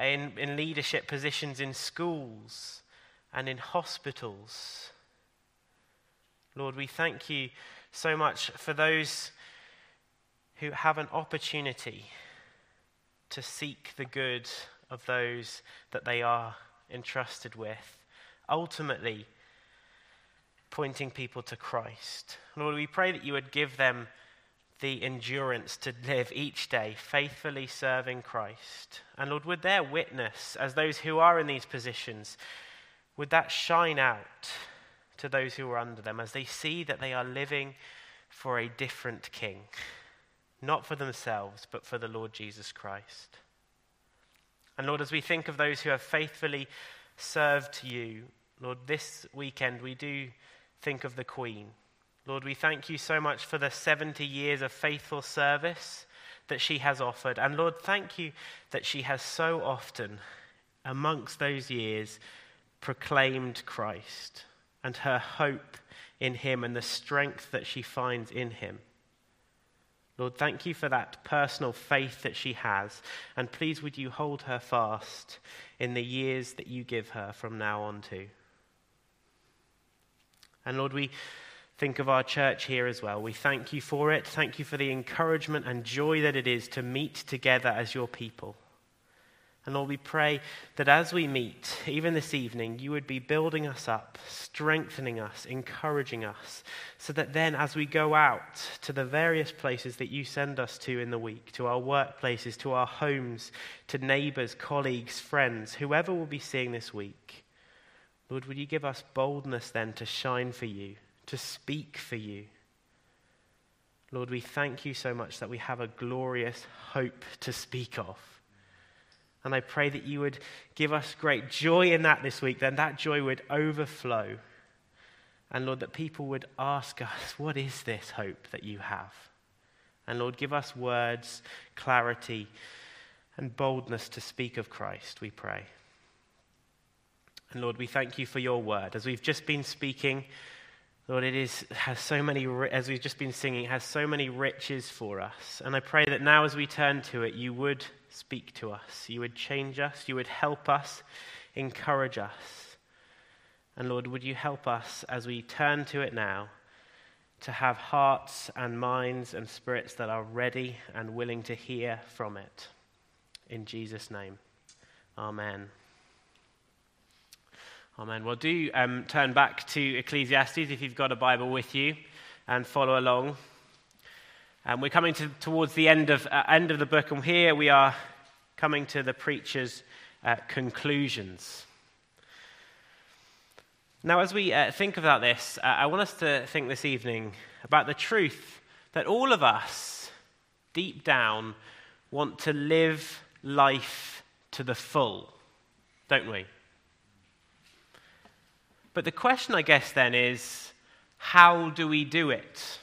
in, in leadership positions in schools and in hospitals. Lord, we thank you so much for those who have an opportunity to seek the good of those that they are entrusted with, ultimately pointing people to Christ. Lord, we pray that you would give them the endurance to live each day faithfully serving Christ. And Lord, would their witness, as those who are in these positions, would that shine out to those who are under them as they see that they are living for a different King, not for themselves, but for the Lord Jesus Christ. And Lord, as we think of those who have faithfully served you, Lord, this weekend we do think of the Queen. Lord, we thank you so much for the 70 years of faithful service that she has offered. And Lord, thank you that she has so often, amongst those years, proclaimed Christ and her hope in him and the strength that she finds in him. Lord, thank you for that personal faith that she has. And please, would you hold her fast in the years that you give her from now on, too? And Lord, we think of our church here as well. We thank you for it. Thank you for the encouragement and joy that it is to meet together as your people. And Lord, we pray that as we meet, even this evening, you would be building us up, strengthening us, encouraging us, so that then as we go out to the various places that you send us to in the week, to our workplaces, to our homes, to neighbors, colleagues, friends, whoever will be seeing this week, Lord, would you give us boldness then to shine for you, to speak for you? Lord, we thank you so much that we have a glorious hope to speak of. And I pray that you would give us great joy in that this week, then that joy would overflow. And Lord, that people would ask us, What is this hope that you have? And Lord, give us words, clarity, and boldness to speak of Christ, we pray. And Lord, we thank you for your word. As we've just been speaking, Lord, it is, has so many, as we've just been singing, has so many riches for us. And I pray that now as we turn to it, you would speak to us. You would change us. You would help us, encourage us. And Lord, would you help us as we turn to it now to have hearts and minds and spirits that are ready and willing to hear from it. In Jesus' name, amen. Amen. Well, do um, turn back to Ecclesiastes if you've got a Bible with you and follow along. Um, we're coming to, towards the end of, uh, end of the book, and here we are coming to the preacher's uh, conclusions. Now, as we uh, think about this, uh, I want us to think this evening about the truth that all of us, deep down, want to live life to the full, don't we? But the question, I guess, then is how do we do it?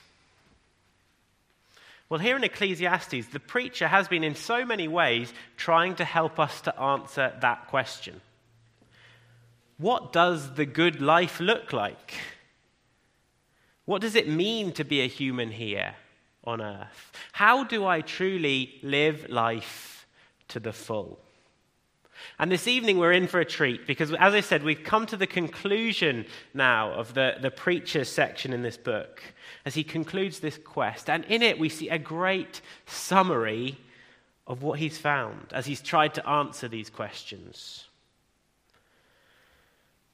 Well, here in Ecclesiastes, the preacher has been in so many ways trying to help us to answer that question. What does the good life look like? What does it mean to be a human here on earth? How do I truly live life to the full? And this evening we're in for a treat because, as I said, we've come to the conclusion now of the, the preacher's section in this book as he concludes this quest. And in it we see a great summary of what he's found as he's tried to answer these questions.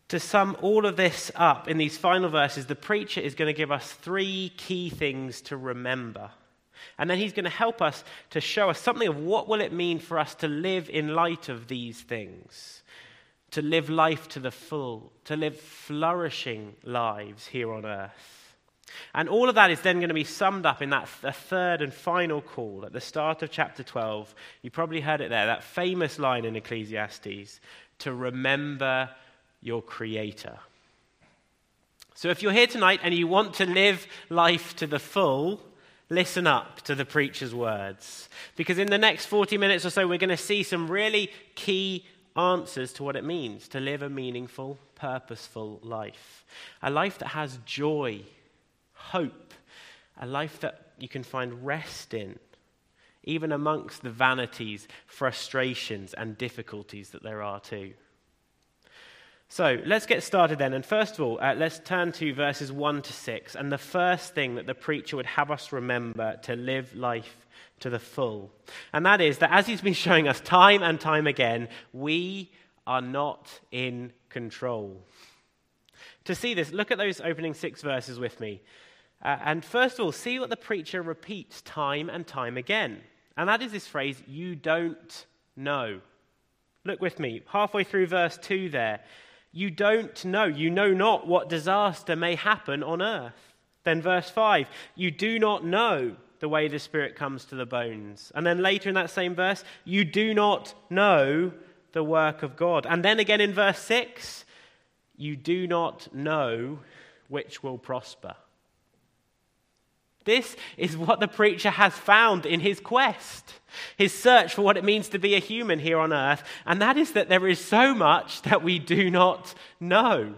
To sum all of this up in these final verses, the preacher is going to give us three key things to remember and then he's going to help us to show us something of what will it mean for us to live in light of these things, to live life to the full, to live flourishing lives here on earth. And all of that is then going to be summed up in that th- third and final call at the start of chapter 12. You probably heard it there, that famous line in Ecclesiastes to remember your Creator. So if you're here tonight and you want to live life to the full, listen up to the preacher's words. Because in the next 40 minutes or so, we're going to see some really key answers to what it means to live a meaningful, purposeful life. A life that has joy, hope, a life that you can find rest in, even amongst the vanities, frustrations, and difficulties that there are too. So let's get started then. And first of all, uh, let's turn to verses 1 to 6. And the first thing that the preacher would have us remember to live life to the full. And that is that as he's been showing us time and time again, we are not in control. To see this, look at those opening six verses with me. Uh, and first of all, see what the preacher repeats time and time again. And that is this phrase, you don't know. Look with me, halfway through verse 2 there. You don't know. You know not what disaster may happen on earth. Then, verse 5, you do not know the way the Spirit comes to the bones. And then later in that same verse, you do not know the work of God. And then again in verse 6, you do not know which will prosper. This is what the preacher has found in his quest, his search for what it means to be a human here on earth, and that is that there is so much that we do not know.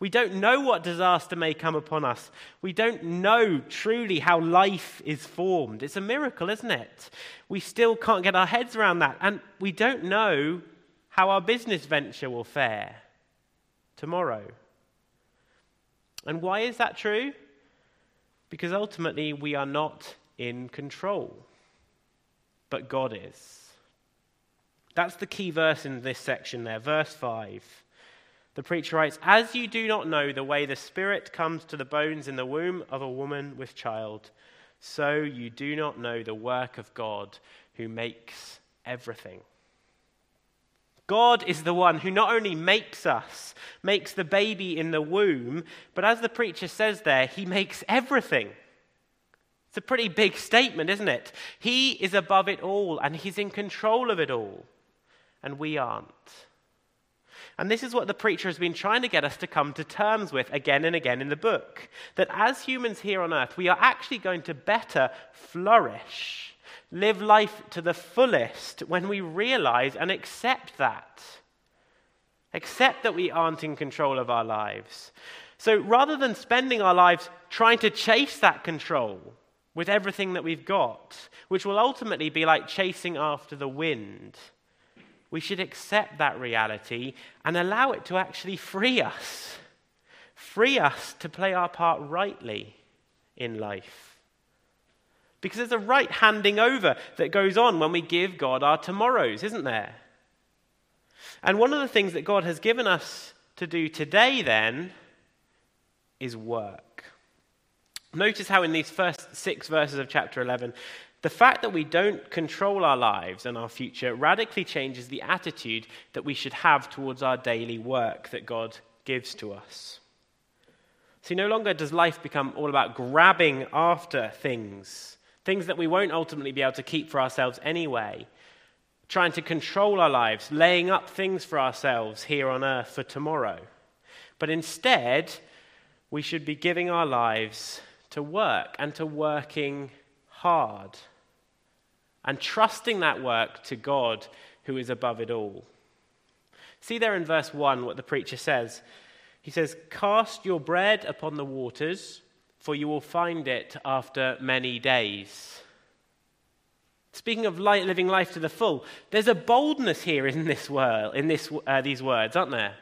We don't know what disaster may come upon us. We don't know truly how life is formed. It's a miracle, isn't it? We still can't get our heads around that. And we don't know how our business venture will fare tomorrow. And why is that true? Because ultimately, we are not in control, but God is. That's the key verse in this section there, verse 5. The preacher writes, As you do not know the way the Spirit comes to the bones in the womb of a woman with child, so you do not know the work of God who makes everything. God is the one who not only makes us, makes the baby in the womb, but as the preacher says there, he makes everything. It's a pretty big statement, isn't it? He is above it all and he's in control of it all, and we aren't. And this is what the preacher has been trying to get us to come to terms with again and again in the book. That as humans here on earth, we are actually going to better flourish live life to the fullest when we realize and accept that. Accept that we aren't in control of our lives. So rather than spending our lives trying to chase that control with everything that we've got, which will ultimately be like chasing after the wind, we should accept that reality and allow it to actually free us. Free us to play our part rightly in life. Because there's a right handing over that goes on when we give God our tomorrows, isn't there? And one of the things that God has given us to do today, then, is work. Notice how in these first six verses of chapter 11, the fact that we don't control our lives and our future radically changes the attitude that we should have towards our daily work that God gives to us. See, no longer does life become all about grabbing after things things that we won't ultimately be able to keep for ourselves anyway, trying to control our lives, laying up things for ourselves here on earth for tomorrow. But instead, we should be giving our lives to work and to working hard and trusting that work to God who is above it all. See there in verse 1 what the preacher says. He says, Cast your bread upon the waters for you will find it after many days. Speaking of light, living life to the full, there's a boldness here in this world, in this, uh, these words, aren't there?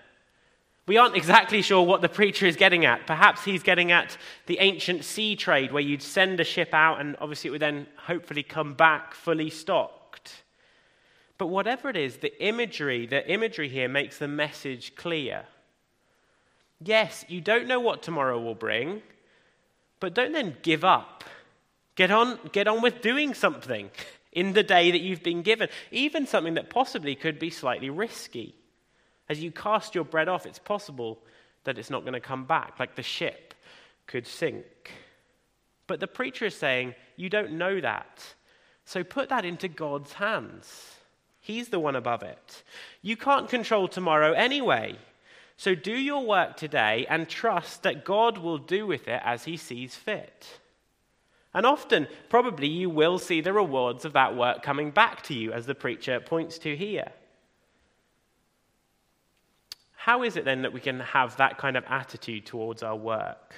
We aren't exactly sure what the preacher is getting at. Perhaps he's getting at the ancient sea trade where you'd send a ship out and obviously it would then hopefully come back fully stocked. But whatever it is, the imagery, the imagery here makes the message clear. Yes, you don't know what tomorrow will bring. But don't then give up. Get on, get on with doing something in the day that you've been given, even something that possibly could be slightly risky. As you cast your bread off, it's possible that it's not going to come back, like the ship could sink. But the preacher is saying, You don't know that. So put that into God's hands. He's the one above it. You can't control tomorrow anyway. So do your work today and trust that God will do with it as he sees fit. And often, probably, you will see the rewards of that work coming back to you, as the preacher points to here. How is it then that we can have that kind of attitude towards our work?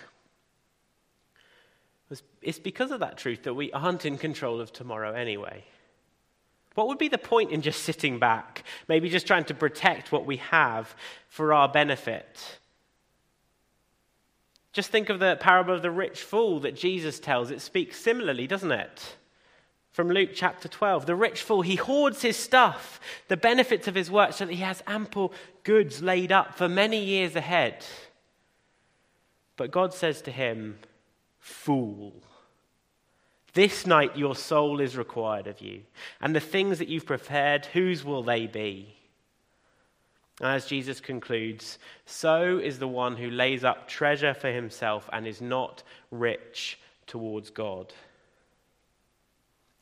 It's because of that truth that we aren't in control of tomorrow anyway. What would be the point in just sitting back, maybe just trying to protect what we have for our benefit? Just think of the parable of the rich fool that Jesus tells. It speaks similarly, doesn't it? From Luke chapter 12. The rich fool, he hoards his stuff, the benefits of his work, so that he has ample goods laid up for many years ahead. But God says to him, Fool. This night your soul is required of you, and the things that you've prepared, whose will they be? As Jesus concludes, so is the one who lays up treasure for himself and is not rich towards God.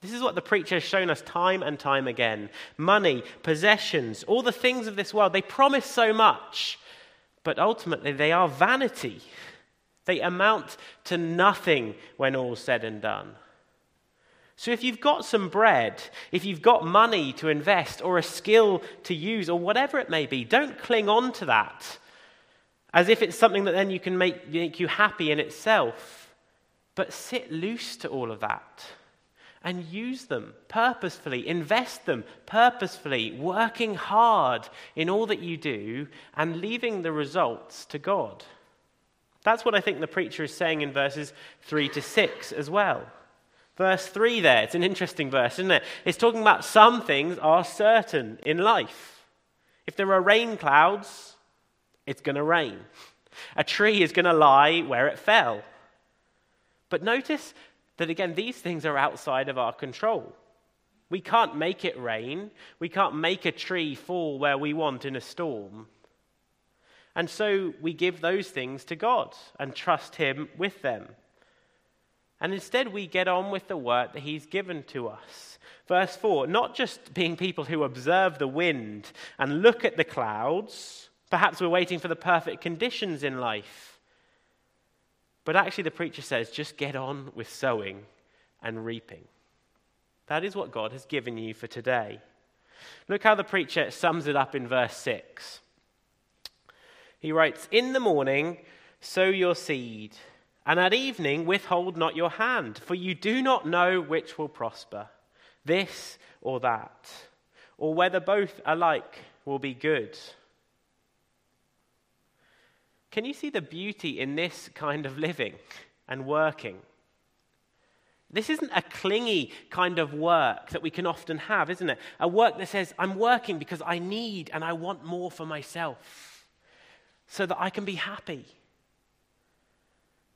This is what the preacher has shown us time and time again. Money, possessions, all the things of this world, they promise so much, but ultimately they are vanity. They amount to nothing when all's said and done. So, if you've got some bread, if you've got money to invest or a skill to use or whatever it may be, don't cling on to that as if it's something that then you can make, make you happy in itself. But sit loose to all of that and use them purposefully, invest them purposefully, working hard in all that you do and leaving the results to God. That's what I think the preacher is saying in verses 3 to 6 as well. Verse 3 there, it's an interesting verse, isn't it? It's talking about some things are certain in life. If there are rain clouds, it's going to rain. A tree is going to lie where it fell. But notice that again, these things are outside of our control. We can't make it rain. We can't make a tree fall where we want in a storm. And so we give those things to God and trust Him with them. And instead, we get on with the work that He's given to us. Verse 4 not just being people who observe the wind and look at the clouds, perhaps we're waiting for the perfect conditions in life. But actually, the preacher says, just get on with sowing and reaping. That is what God has given you for today. Look how the preacher sums it up in verse 6. He writes, In the morning, sow your seed and at evening, withhold not your hand, for you do not know which will prosper, this or that, or whether both alike will be good. Can you see the beauty in this kind of living and working? This isn't a clingy kind of work that we can often have, isn't it? A work that says, I'm working because I need and I want more for myself so that I can be happy.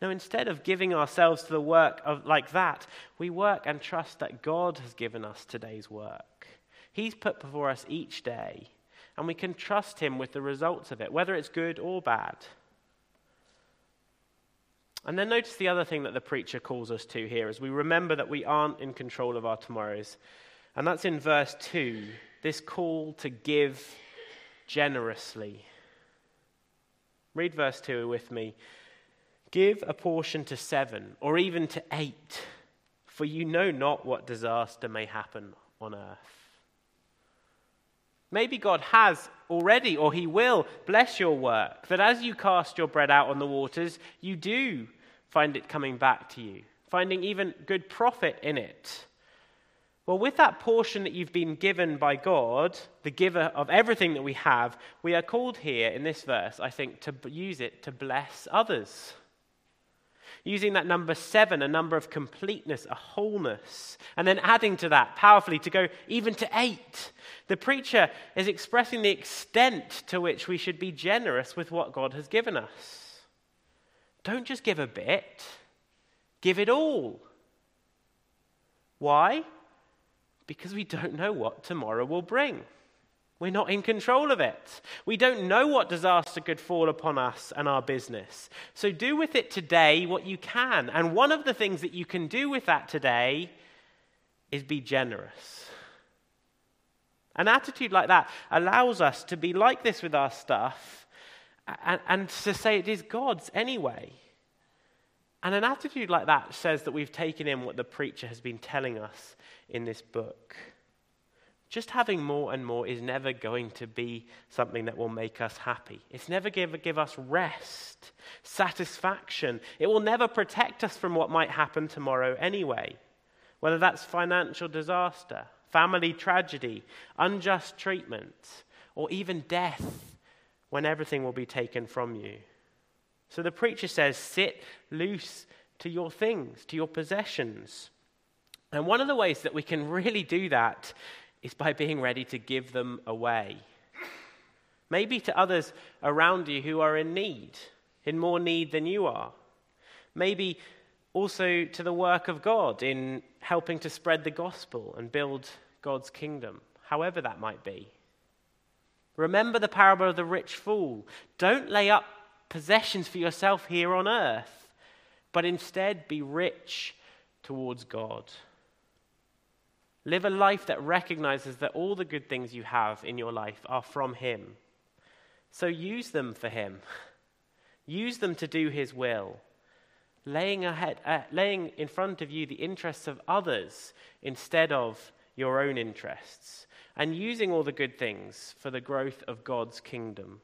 No, instead of giving ourselves to the work of, like that, we work and trust that God has given us today's work. He's put before us each day, and we can trust Him with the results of it, whether it's good or bad. And then notice the other thing that the preacher calls us to here as we remember that we aren't in control of our tomorrows. And that's in verse 2 this call to give generously. Read verse 2 with me. Give a portion to seven or even to eight, for you know not what disaster may happen on earth. Maybe God has already, or He will, bless your work, that as you cast your bread out on the waters, you do find it coming back to you, finding even good profit in it. Well, with that portion that you've been given by God, the giver of everything that we have, we are called here in this verse, I think, to use it to bless others using that number seven, a number of completeness, a wholeness, and then adding to that powerfully to go even to eight. The preacher is expressing the extent to which we should be generous with what God has given us. Don't just give a bit, give it all. Why? Because we don't know what tomorrow will bring. We're not in control of it. We don't know what disaster could fall upon us and our business. So do with it today what you can. And one of the things that you can do with that today is be generous. An attitude like that allows us to be like this with our stuff and, and to say it is God's anyway. And an attitude like that says that we've taken in what the preacher has been telling us in this book. Just having more and more is never going to be something that will make us happy. It's never going to give us rest, satisfaction. It will never protect us from what might happen tomorrow anyway, whether that's financial disaster, family tragedy, unjust treatment, or even death when everything will be taken from you. So the preacher says, sit loose to your things, to your possessions. And one of the ways that we can really do that is by being ready to give them away. Maybe to others around you who are in need, in more need than you are. Maybe also to the work of God in helping to spread the gospel and build God's kingdom, however that might be. Remember the parable of the rich fool. Don't lay up possessions for yourself here on earth, but instead be rich towards God. Live a life that recognizes that all the good things you have in your life are from Him. So use them for Him. Use them to do His will, laying, ahead, uh, laying in front of you the interests of others instead of your own interests, and using all the good things for the growth of God's kingdom.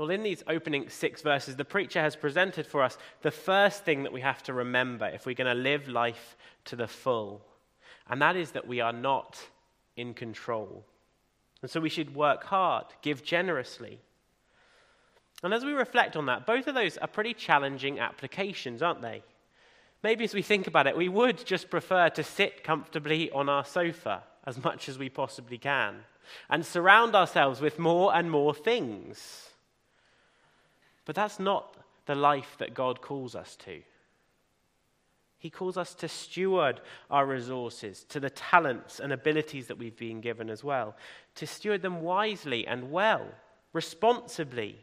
Well, in these opening six verses, the preacher has presented for us the first thing that we have to remember if we're going to live life to the full, and that is that we are not in control. And so we should work hard, give generously. And as we reflect on that, both of those are pretty challenging applications, aren't they? Maybe as we think about it, we would just prefer to sit comfortably on our sofa as much as we possibly can and surround ourselves with more and more things. But that's not the life that God calls us to. He calls us to steward our resources, to the talents and abilities that we've been given as well, to steward them wisely and well, responsibly,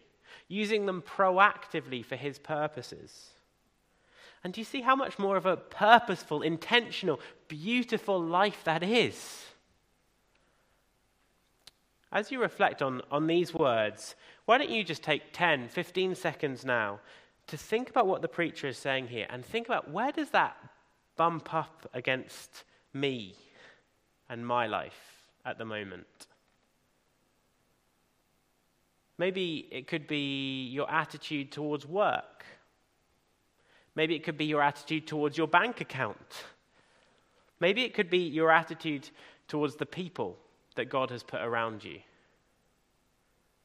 using them proactively for His purposes. And do you see how much more of a purposeful, intentional, beautiful life that is? As you reflect on, on these words, why don't you just take 10, 15 seconds now to think about what the preacher is saying here and think about where does that bump up against me and my life at the moment? Maybe it could be your attitude towards work. Maybe it could be your attitude towards your bank account. Maybe it could be your attitude towards the people that God has put around you.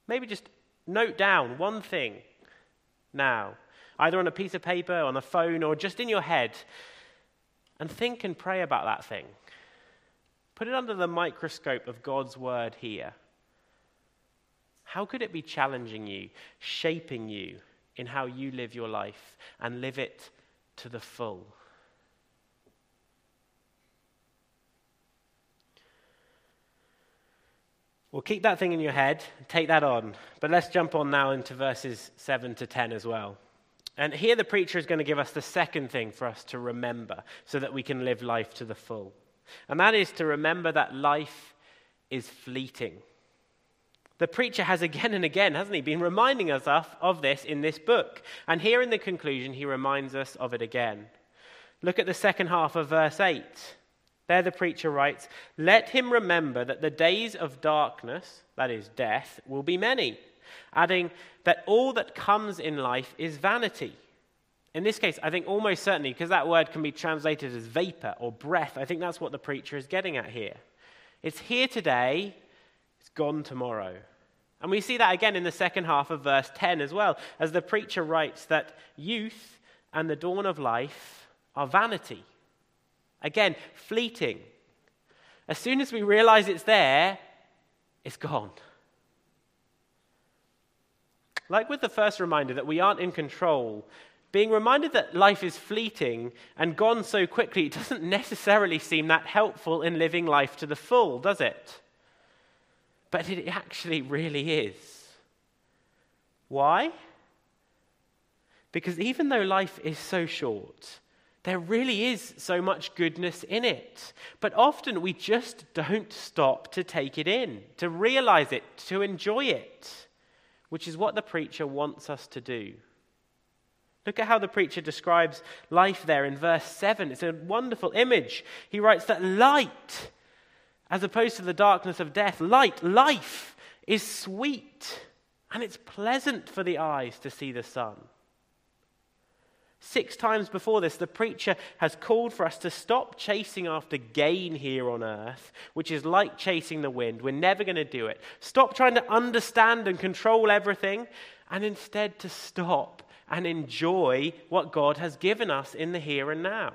Maybe just Note down one thing now, either on a piece of paper, on a phone, or just in your head, and think and pray about that thing. Put it under the microscope of God's word here. How could it be challenging you, shaping you in how you live your life and live it to the full? Well, keep that thing in your head, take that on. But let's jump on now into verses 7 to 10 as well. And here the preacher is going to give us the second thing for us to remember so that we can live life to the full. And that is to remember that life is fleeting. The preacher has again and again, hasn't he, been reminding us of, of this in this book. And here in the conclusion, he reminds us of it again. Look at the second half of verse 8. There the preacher writes, Let him remember that the days of darkness, that is death, will be many, adding that all that comes in life is vanity. In this case, I think almost certainly, because that word can be translated as vapor or breath, I think that's what the preacher is getting at here. It's here today, it's gone tomorrow. And we see that again in the second half of verse 10 as well, as the preacher writes that youth and the dawn of life are vanity. Again, fleeting. As soon as we realize it's there, it's gone. Like with the first reminder that we aren't in control, being reminded that life is fleeting and gone so quickly doesn't necessarily seem that helpful in living life to the full, does it? But it actually really is. Why? Because even though life is so short, there really is so much goodness in it. But often we just don't stop to take it in, to realize it, to enjoy it, which is what the preacher wants us to do. Look at how the preacher describes life there in verse 7. It's a wonderful image. He writes that light, as opposed to the darkness of death, light, life, is sweet and it's pleasant for the eyes to see the sun. Six times before this, the preacher has called for us to stop chasing after gain here on earth, which is like chasing the wind. We're never going to do it. Stop trying to understand and control everything, and instead to stop and enjoy what God has given us in the here and now.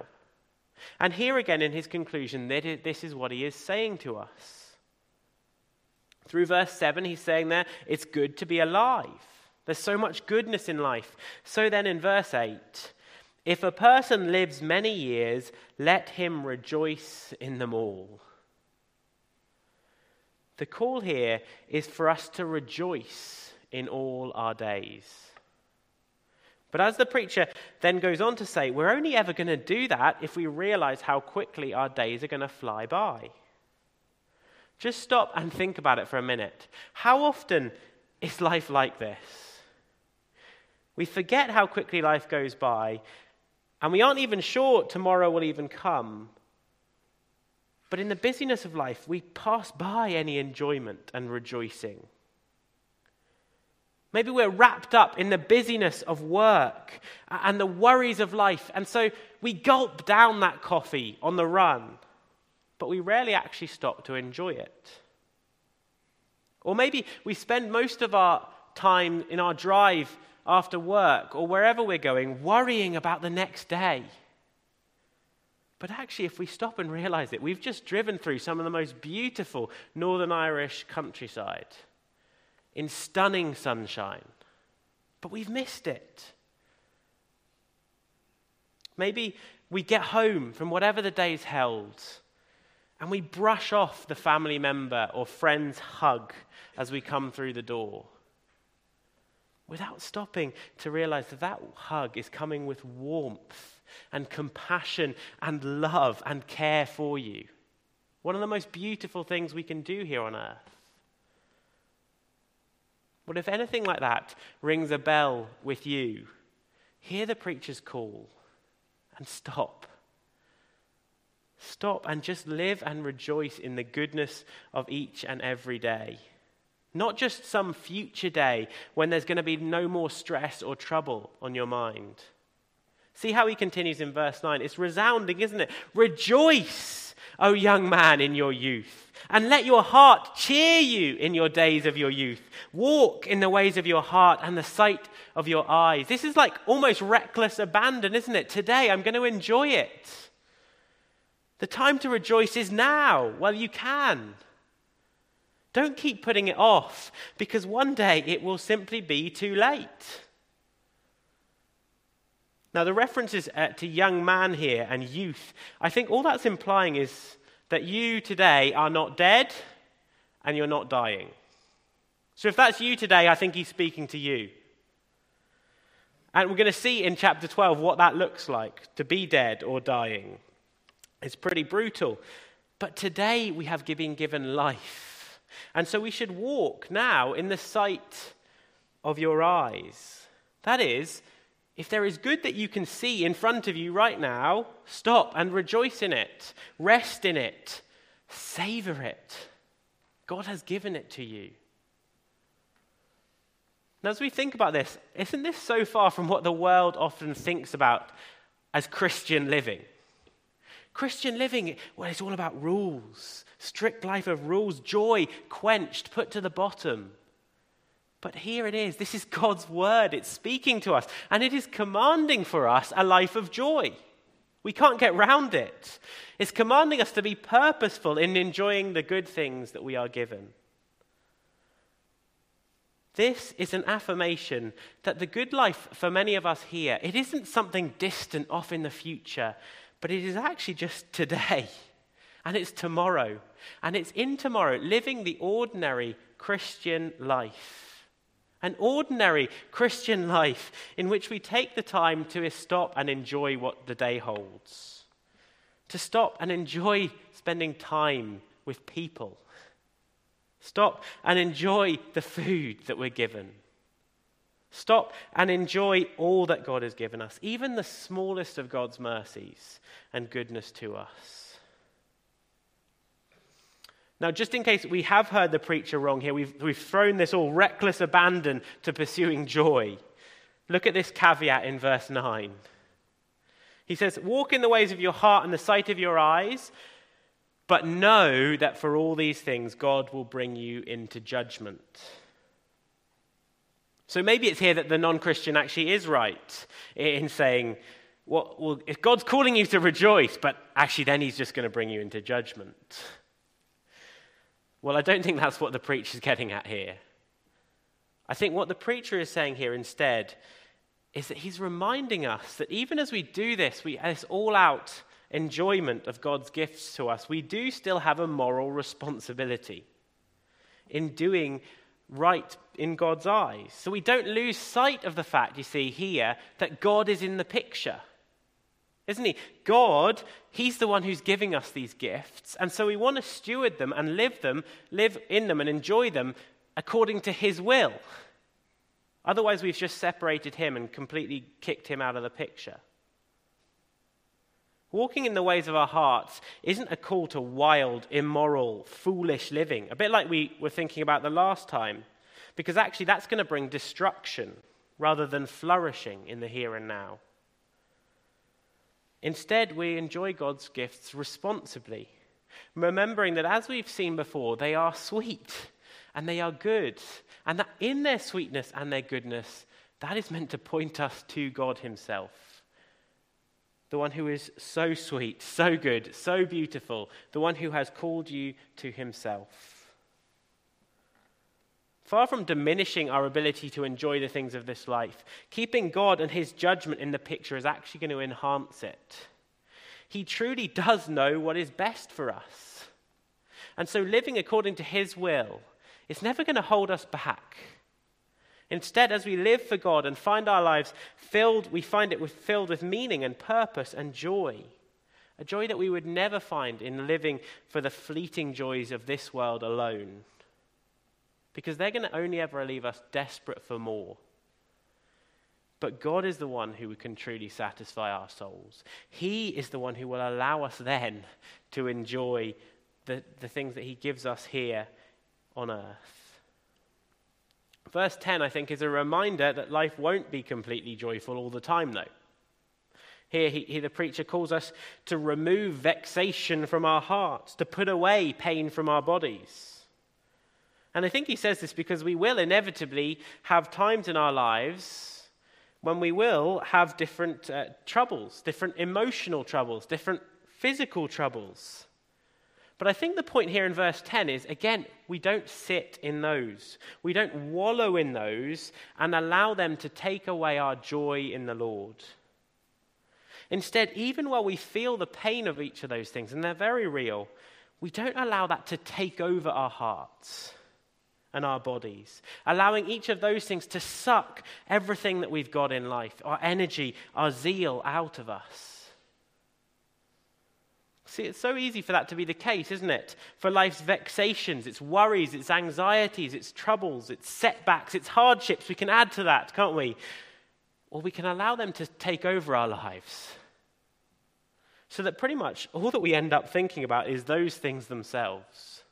And here again in his conclusion, this is what he is saying to us. Through verse 7, he's saying there, it's good to be alive. There's so much goodness in life. So then in verse 8, if a person lives many years, let him rejoice in them all. The call here is for us to rejoice in all our days. But as the preacher then goes on to say, we're only ever going to do that if we realize how quickly our days are going to fly by. Just stop and think about it for a minute. How often is life like this? We forget how quickly life goes by and we aren't even sure tomorrow will even come. But in the busyness of life, we pass by any enjoyment and rejoicing. Maybe we're wrapped up in the busyness of work and the worries of life, and so we gulp down that coffee on the run, but we rarely actually stop to enjoy it. Or maybe we spend most of our time in our drive after work or wherever we're going, worrying about the next day. But actually, if we stop and realize it, we've just driven through some of the most beautiful Northern Irish countryside in stunning sunshine. But we've missed it. Maybe we get home from whatever the day's held and we brush off the family member or friend's hug as we come through the door without stopping to realize that that hug is coming with warmth and compassion and love and care for you. One of the most beautiful things we can do here on earth. What if anything like that rings a bell with you? Hear the preacher's call and stop. Stop and just live and rejoice in the goodness of each and every day. Not just some future day when there's going to be no more stress or trouble on your mind. See how he continues in verse 9. It's resounding, isn't it? Rejoice, O young man, in your youth, and let your heart cheer you in your days of your youth. Walk in the ways of your heart and the sight of your eyes. This is like almost reckless abandon, isn't it? Today, I'm going to enjoy it. The time to rejoice is now, while you can. Don't keep putting it off because one day it will simply be too late. Now, the references uh, to young man here and youth, I think all that's implying is that you today are not dead and you're not dying. So, if that's you today, I think he's speaking to you. And we're going to see in chapter 12 what that looks like to be dead or dying. It's pretty brutal. But today we have been given life. And so we should walk now in the sight of your eyes. That is, if there is good that you can see in front of you right now, stop and rejoice in it, rest in it, savor it. God has given it to you. Now, as we think about this, isn't this so far from what the world often thinks about as Christian living? Christian living, well, it's all about rules, strict life of rules, joy quenched, put to the bottom. But here it is. This is God's word. It's speaking to us, and it is commanding for us a life of joy. We can't get round it. It's commanding us to be purposeful in enjoying the good things that we are given. This is an affirmation that the good life for many of us here, it isn't something distant off in the future. But it is actually just today, and it's tomorrow, and it's in tomorrow, living the ordinary Christian life. An ordinary Christian life in which we take the time to stop and enjoy what the day holds. To stop and enjoy spending time with people. Stop and enjoy the food that we're given. Stop and enjoy all that God has given us, even the smallest of God's mercies and goodness to us. Now, just in case we have heard the preacher wrong here, we've, we've thrown this all reckless abandon to pursuing joy. Look at this caveat in verse 9. He says, Walk in the ways of your heart and the sight of your eyes, but know that for all these things God will bring you into judgment. So maybe it's here that the non Christian actually is right in saying, well, well, if God's calling you to rejoice, but actually then he's just going to bring you into judgment. Well, I don't think that's what the preacher is getting at here. I think what the preacher is saying here instead is that he's reminding us that even as we do this, we, this all out enjoyment of God's gifts to us, we do still have a moral responsibility in doing right in God's eyes. So we don't lose sight of the fact, you see, here, that God is in the picture. Isn't he? God, he's the one who's giving us these gifts. And so we want to steward them and live them, live in them and enjoy them according to his will. Otherwise, we've just separated him and completely kicked him out of the picture. Walking in the ways of our hearts isn't a call to wild, immoral, foolish living, a bit like we were thinking about the last time, because actually that's going to bring destruction rather than flourishing in the here and now. Instead, we enjoy God's gifts responsibly, remembering that as we've seen before, they are sweet and they are good. And that in their sweetness and their goodness, that is meant to point us to God Himself. The one who is so sweet, so good, so beautiful, the one who has called you to Himself. Far from diminishing our ability to enjoy the things of this life, keeping God and His judgment in the picture is actually going to enhance it. He truly does know what is best for us. And so, living according to His will is never going to hold us back. Instead, as we live for God and find our lives filled, we find it with, filled with meaning and purpose and joy. A joy that we would never find in living for the fleeting joys of this world alone. Because they're going to only ever leave us desperate for more. But God is the one who can truly satisfy our souls. He is the one who will allow us then to enjoy the, the things that He gives us here on earth. Verse 10, I think, is a reminder that life won't be completely joyful all the time, though. Here, he, he, the preacher calls us to remove vexation from our hearts, to put away pain from our bodies. And I think he says this because we will inevitably have times in our lives when we will have different uh, troubles, different emotional troubles, different physical troubles. But I think the point here in verse 10 is again, we don't sit in those. We don't wallow in those and allow them to take away our joy in the Lord. Instead, even while we feel the pain of each of those things, and they're very real, we don't allow that to take over our hearts and our bodies, allowing each of those things to suck everything that we've got in life, our energy, our zeal out of us. See, it's so easy for that to be the case, isn't it? For life's vexations, its worries, its anxieties, its troubles, its setbacks, its hardships, we can add to that, can't we? Or we can allow them to take over our lives. So that pretty much all that we end up thinking about is those things themselves.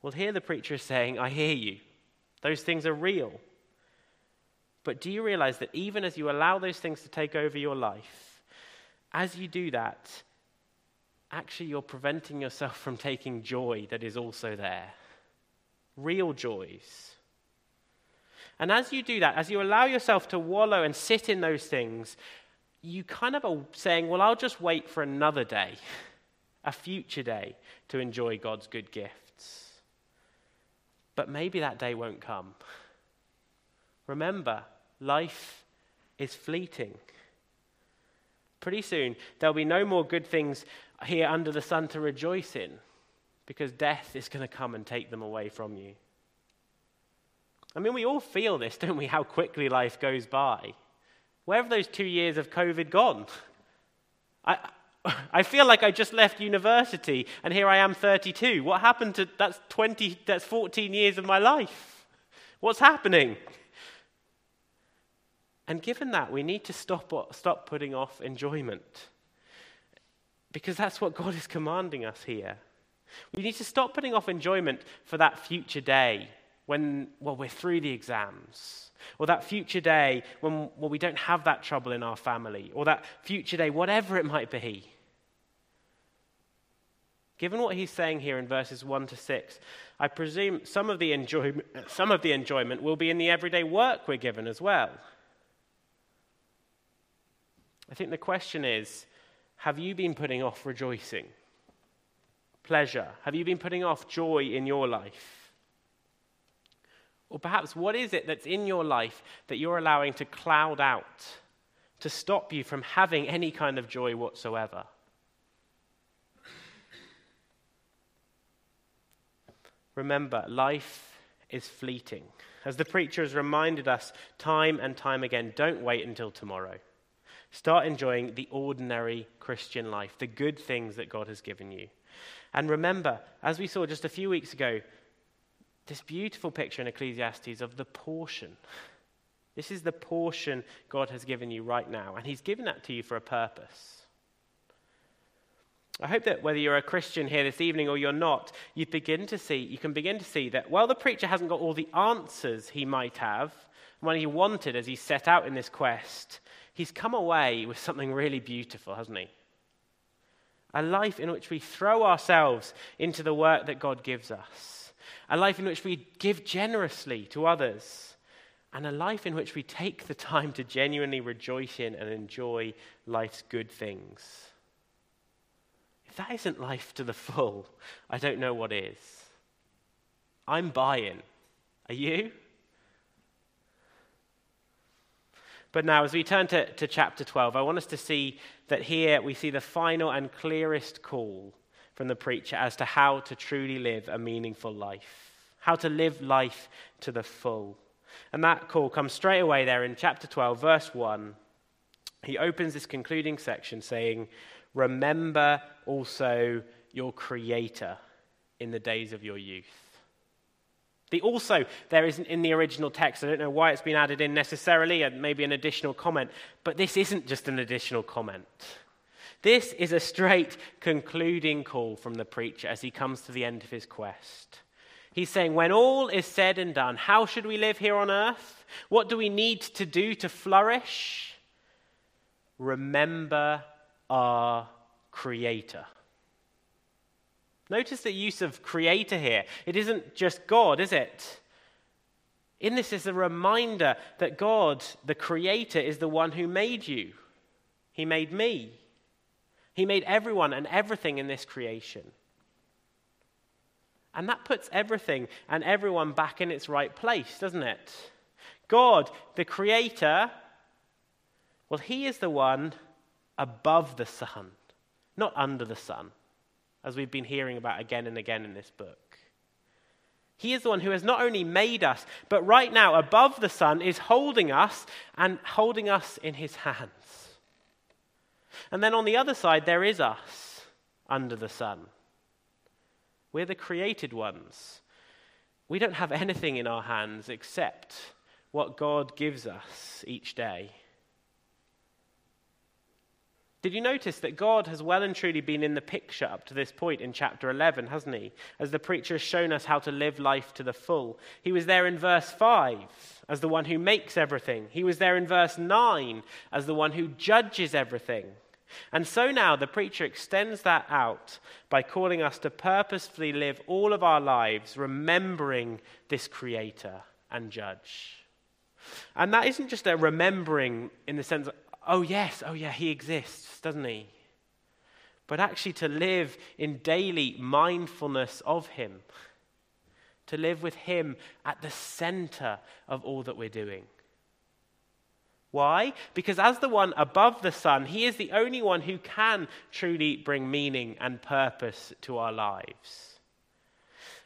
Well, here the preacher is saying, I hear you. Those things are real. But do you realize that even as you allow those things to take over your life, as you do that, actually you're preventing yourself from taking joy that is also there. Real joys. And as you do that, as you allow yourself to wallow and sit in those things, you kind of are saying, Well, I'll just wait for another day, a future day, to enjoy God's good gifts. But maybe that day won't come. Remember, life is fleeting. Pretty soon, there'll be no more good things here under the sun to rejoice in because death is going to come and take them away from you. I mean, we all feel this, don't we? How quickly life goes by. Where have those two years of COVID gone? I, I feel like I just left university and here I am 32. What happened to that's 20, that's 14 years of my life? What's happening? And given that, we need to stop, stop putting off enjoyment. Because that's what God is commanding us here. We need to stop putting off enjoyment for that future day when, well, we're through the exams, or that future day when well, we don't have that trouble in our family, or that future day, whatever it might be. Given what he's saying here in verses 1 to 6, I presume some of the enjoyment, some of the enjoyment will be in the everyday work we're given as well. I think the question is have you been putting off rejoicing? Pleasure? Have you been putting off joy in your life? Or perhaps, what is it that's in your life that you're allowing to cloud out, to stop you from having any kind of joy whatsoever? Remember, life is fleeting. As the preacher has reminded us time and time again, don't wait until tomorrow. Start enjoying the ordinary Christian life, the good things that God has given you. And remember, as we saw just a few weeks ago, this beautiful picture in Ecclesiastes of the portion. This is the portion God has given you right now, and He's given that to you for a purpose. I hope that whether you're a Christian here this evening or you're not, you begin to see, you can begin to see that while the preacher hasn't got all the answers he might have, when he wanted as he set out in this quest, he's come away with something really beautiful, hasn't he? A life in which we throw ourselves into the work that God gives us a life in which we give generously to others, and a life in which we take the time to genuinely rejoice in and enjoy life's good things. If that isn't life to the full, I don't know what is. I'm buying. Are you? But now, as we turn to, to chapter 12, I want us to see that here we see the final and clearest call from the preacher as to how to truly live a meaningful life, how to live life to the full. And that call comes straight away there in chapter 12, verse 1. He opens this concluding section saying, Remember also your Creator in the days of your youth. The also there isn't in the original text. I don't know why it's been added in necessarily, and maybe an additional comment, but this isn't just an additional comment. This is a straight concluding call from the preacher as he comes to the end of his quest. He's saying, when all is said and done, how should we live here on earth? What do we need to do to flourish? Remember our Creator. Notice the use of Creator here. It isn't just God, is it? In this is a reminder that God, the Creator, is the one who made you. He made me. He made everyone and everything in this creation. And that puts everything and everyone back in its right place, doesn't it? God, the Creator, well, He is the one above the sun, not under the sun, as we've been hearing about again and again in this book. He is the one who has not only made us, but right now, above the sun, is holding us and holding us in His hands. And then on the other side, there is us under the sun. We're the created ones. We don't have anything in our hands except what God gives us each day. Did you notice that God has well and truly been in the picture up to this point in chapter 11, hasn't he? As the preacher has shown us how to live life to the full. He was there in verse 5 as the one who makes everything, he was there in verse 9 as the one who judges everything. And so now the preacher extends that out by calling us to purposefully live all of our lives remembering this Creator and Judge. And that isn't just a remembering in the sense, oh, yes, oh, yeah, He exists, doesn't He? But actually to live in daily mindfulness of Him, to live with Him at the center of all that we're doing. Why? Because as the one above the sun, he is the only one who can truly bring meaning and purpose to our lives.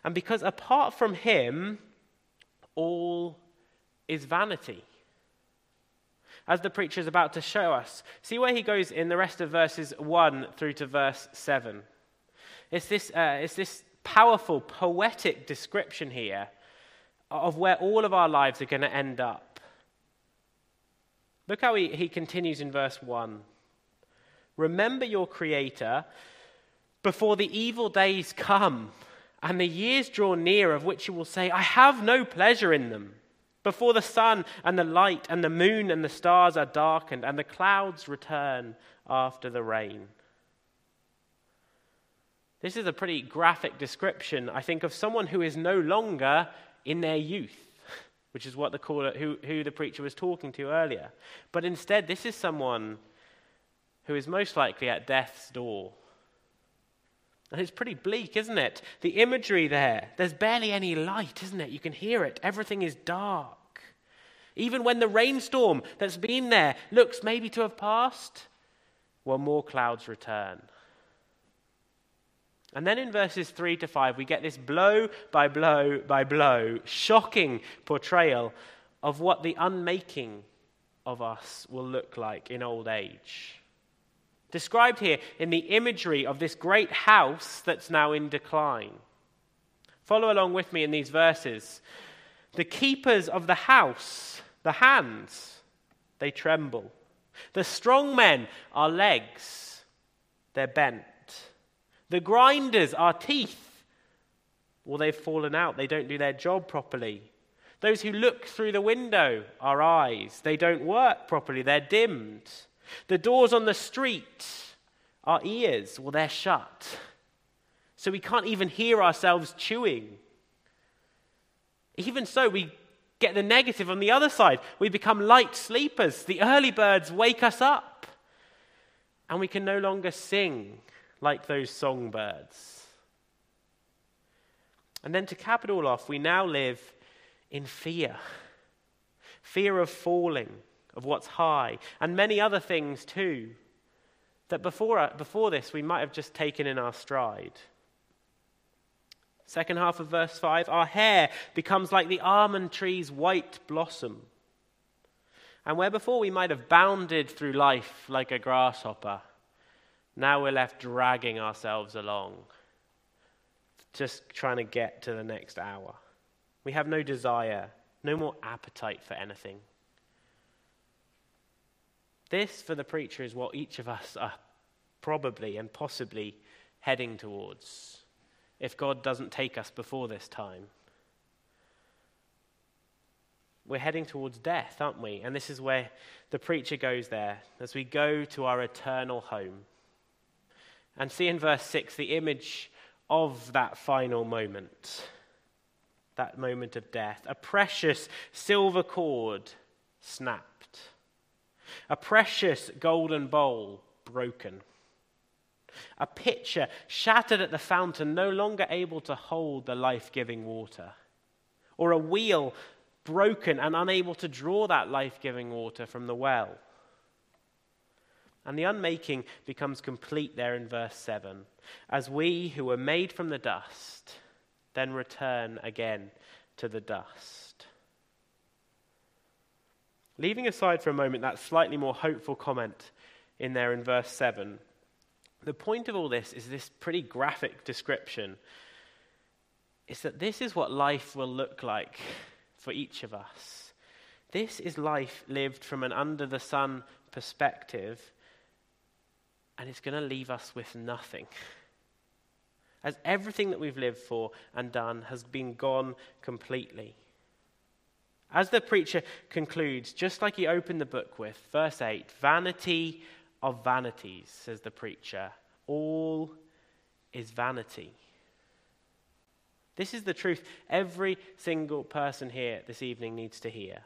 And because apart from him, all is vanity. As the preacher is about to show us, see where he goes in the rest of verses 1 through to verse 7. It's this, uh, it's this powerful, poetic description here of where all of our lives are going to end up. Look how he, he continues in verse 1. Remember your Creator before the evil days come and the years draw near of which you will say, I have no pleasure in them. Before the sun and the light and the moon and the stars are darkened and the clouds return after the rain. This is a pretty graphic description, I think, of someone who is no longer in their youth, which is what the caller, who, who the preacher was talking to earlier. But instead, this is someone who is most likely at death's door. And it's pretty bleak, isn't it? The imagery there, there's barely any light, isn't it? You can hear it. Everything is dark. Even when the rainstorm that's been there looks maybe to have passed, well, more clouds return. And then in verses 3 to 5, we get this blow by blow by blow, shocking portrayal of what the unmaking of us will look like in old age described here in the imagery of this great house that's now in decline. Follow along with me in these verses. The keepers of the house, the hands, they tremble. The strong men are legs, they're bent. The grinders are teeth, well, they've fallen out, they don't do their job properly. Those who look through the window are eyes, they don't work properly, they're dimmed. The doors on the street, our ears, well, they're shut. So we can't even hear ourselves chewing. Even so, we get the negative on the other side. We become light sleepers. The early birds wake us up. And we can no longer sing like those songbirds. And then to cap it all off, we now live in fear fear of falling of what's high, and many other things too, that before, uh, before this we might have just taken in our stride. Second half of verse 5 Our hair becomes like the almond tree's white blossom. And where before we might have bounded through life like a grasshopper, now we're left dragging ourselves along, just trying to get to the next hour. We have no desire, no more appetite for anything. This, for the preacher, is what each of us are probably and possibly heading towards if God doesn't take us before this time. We're heading towards death, aren't we? And this is where the preacher goes there as we go to our eternal home. And see in verse 6 the image of that final moment, that moment of death. A precious silver cord snapped a precious golden bowl broken, a pitcher shattered at the fountain, no longer able to hold the life giving water, or a wheel broken and unable to draw that life giving water from the well. And the unmaking becomes complete there in verse 7 as we who were made from the dust then return again to the dust. Leaving aside for a moment that slightly more hopeful comment in there in verse 7, the point of all this is this pretty graphic description is that this is what life will look like for each of us. This is life lived from an under the sun perspective, and it's going to leave us with nothing. As everything that we've lived for and done has been gone completely. As the preacher concludes, just like he opened the book with, verse 8 vanity of vanities, says the preacher. All is vanity. This is the truth every single person here this evening needs to hear.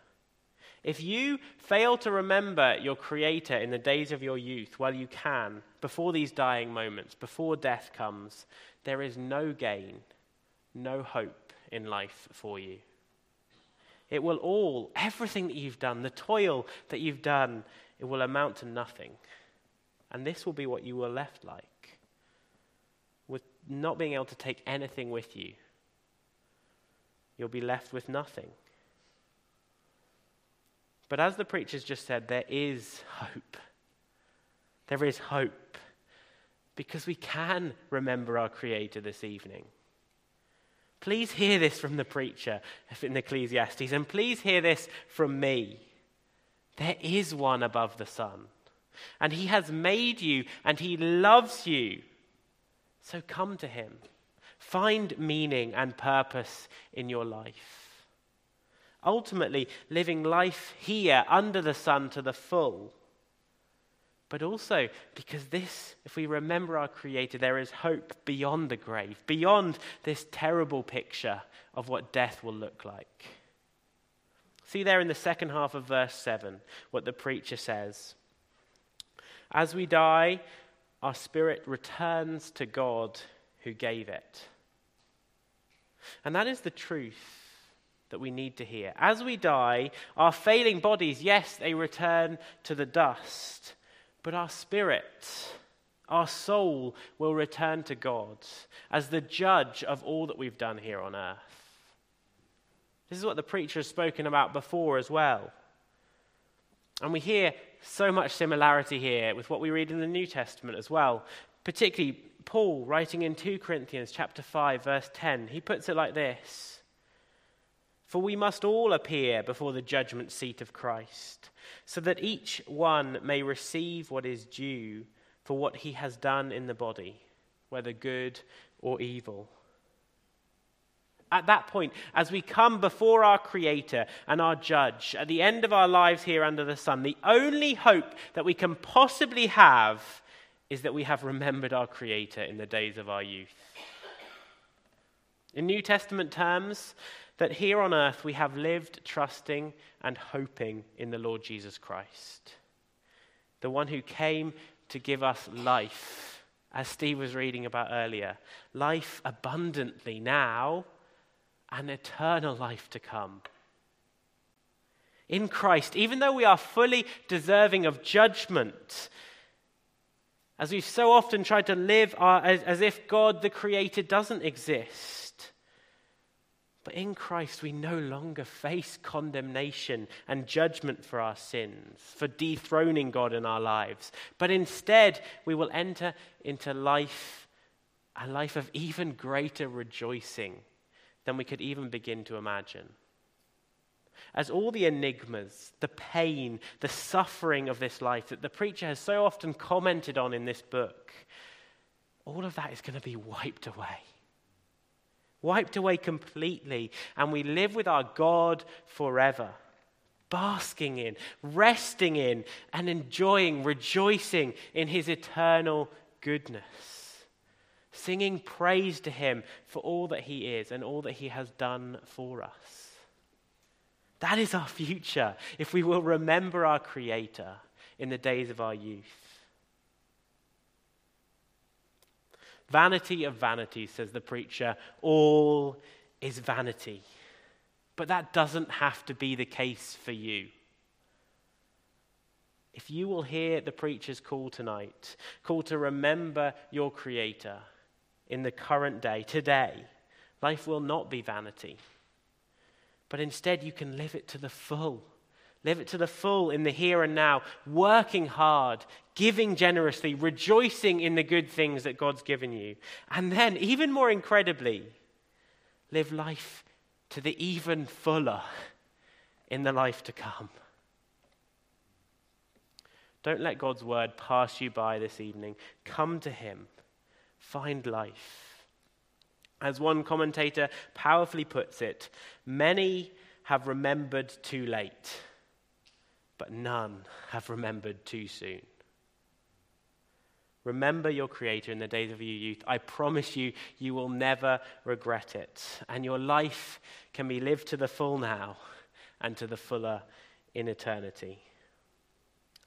If you fail to remember your Creator in the days of your youth while you can, before these dying moments, before death comes, there is no gain, no hope in life for you. It will all, everything that you've done, the toil that you've done, it will amount to nothing. And this will be what you were left like, with not being able to take anything with you. You'll be left with nothing. But as the preacher's just said, there is hope. There is hope. Because we can remember our Creator this evening. Please hear this from the preacher in Ecclesiastes, and please hear this from me. There is one above the sun, and he has made you, and he loves you. So come to him. Find meaning and purpose in your life. Ultimately, living life here under the sun to the full. But also because this, if we remember our Creator, there is hope beyond the grave, beyond this terrible picture of what death will look like. See there in the second half of verse 7 what the preacher says. As we die, our spirit returns to God who gave it. And that is the truth that we need to hear. As we die, our failing bodies, yes, they return to the dust, but our spirit, our soul will return to God as the judge of all that we've done here on earth. This is what the preacher has spoken about before as well. And we hear so much similarity here with what we read in the New Testament as well, particularly Paul writing in 2 Corinthians chapter 5 verse 10. He puts it like this: For we must all appear before the judgment seat of Christ, so that each one may receive what is due for what he has done in the body, whether good or evil. At that point, as we come before our Creator and our Judge, at the end of our lives here under the sun, the only hope that we can possibly have is that we have remembered our Creator in the days of our youth. In New Testament terms, that here on earth we have lived trusting and hoping in the Lord Jesus Christ, the one who came to give us life, as Steve was reading about earlier, life abundantly now and eternal life to come. In Christ, even though we are fully deserving of judgment, as we've so often tried to live our, as, as if God the Creator doesn't exist. But in Christ, we no longer face condemnation and judgment for our sins, for dethroning God in our lives. But instead, we will enter into life, a life of even greater rejoicing than we could even begin to imagine as all the enigmas, the pain, the suffering of this life that the preacher has so often commented on in this book, all of that is going to be wiped away. Wiped away completely, and we live with our God forever, basking in, resting in, and enjoying, rejoicing in his eternal goodness, singing praise to him for all that he is and all that he has done for us. That is our future if we will remember our Creator in the days of our youth. Vanity of vanities, says the preacher, all is vanity. But that doesn't have to be the case for you. If you will hear the preacher's call tonight, call to remember your Creator in the current day, today, life will not be vanity. But instead, you can live it to the full. Live it to the full in the here and now, working hard, giving generously, rejoicing in the good things that God's given you. And then, even more incredibly, live life to the even fuller in the life to come. Don't let God's word pass you by this evening. Come to Him, find life. As one commentator powerfully puts it, many have remembered too late, but none have remembered too soon. Remember your Creator in the days of your youth. I promise you, you will never regret it. And your life can be lived to the full now and to the fuller in eternity.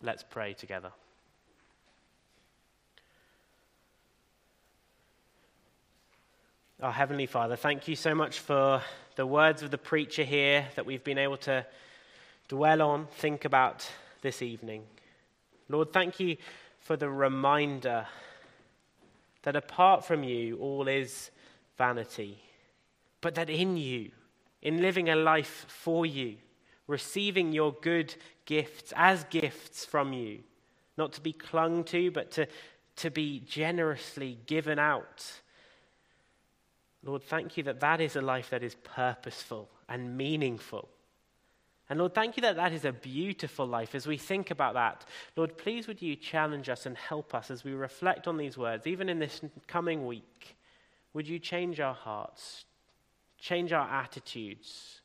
Let's pray together. Our Heavenly Father, thank you so much for the words of the preacher here that we've been able to dwell on, think about this evening. Lord, thank you for the reminder that apart from you, all is vanity, but that in you, in living a life for you, receiving your good gifts as gifts from you, not to be clung to, but to, to be generously given out Lord, thank you that that is a life that is purposeful and meaningful. And Lord, thank you that that is a beautiful life. As we think about that, Lord, please would you challenge us and help us as we reflect on these words, even in this coming week. Would you change our hearts, change our attitudes?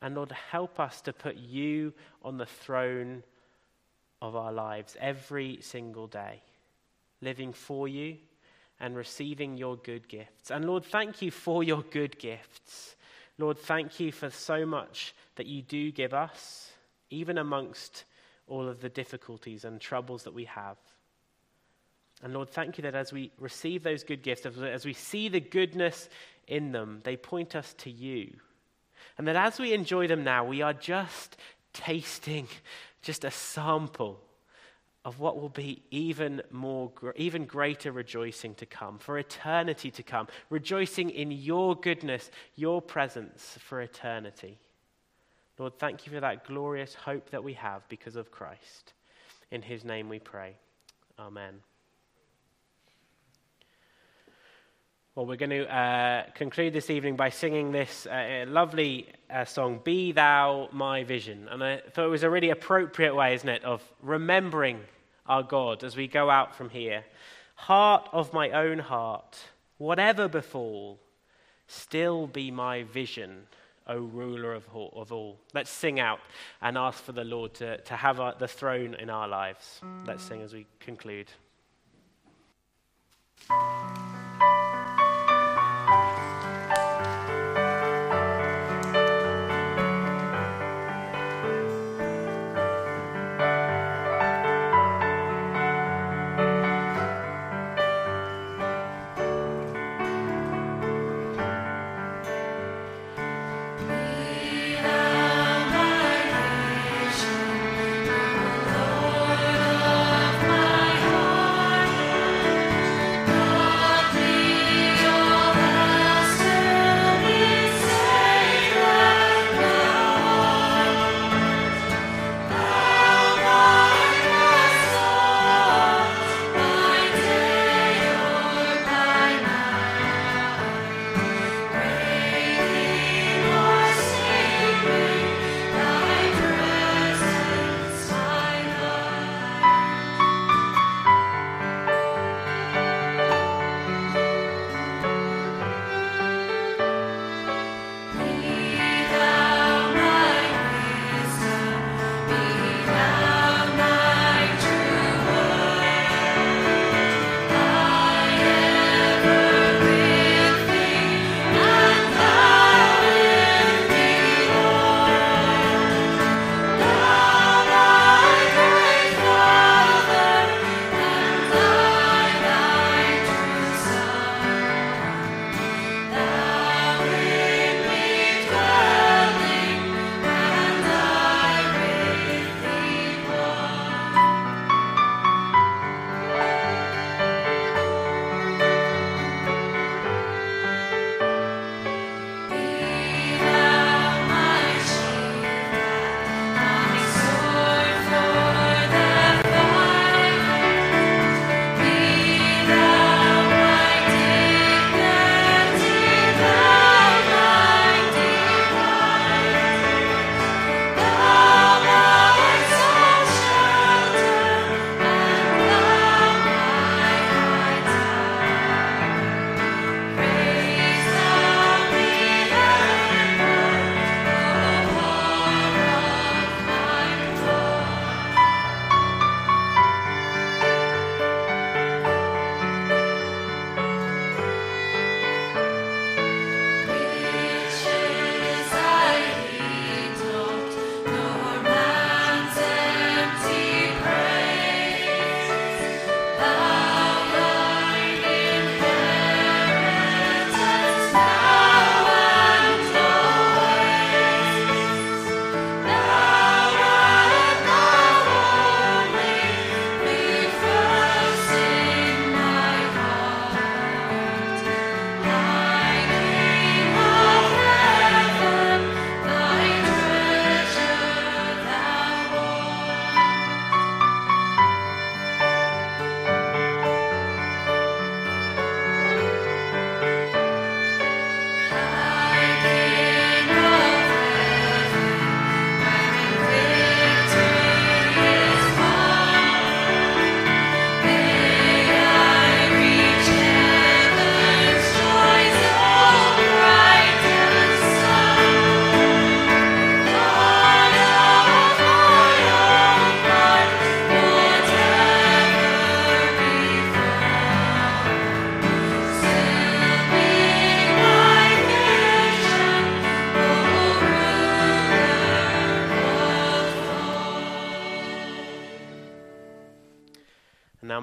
And Lord, help us to put you on the throne of our lives every single day, living for you and receiving your good gifts. And Lord, thank you for your good gifts. Lord, thank you for so much that you do give us, even amongst all of the difficulties and troubles that we have. And Lord, thank you that as we receive those good gifts, as we see the goodness in them, they point us to you. And that as we enjoy them now, we are just tasting just a sample of what will be even more even greater rejoicing to come for eternity to come rejoicing in your goodness your presence for eternity. Lord thank you for that glorious hope that we have because of christ. In his name we pray. Amen Well, we're going to uh, conclude this evening by singing this uh, lovely uh, song, Be Thou My Vision. And I thought it was a really appropriate way, isn't it, of remembering our God as we go out from here. Heart of my own heart, whatever befall, still be my vision, O ruler of all. Of all. Let's sing out and ask for the Lord to, to have our, the throne in our lives. Let's sing as we conclude. Música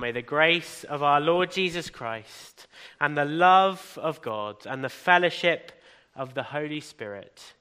may the grace of our Lord Jesus Christ and the love of God and the fellowship of the Holy Spirit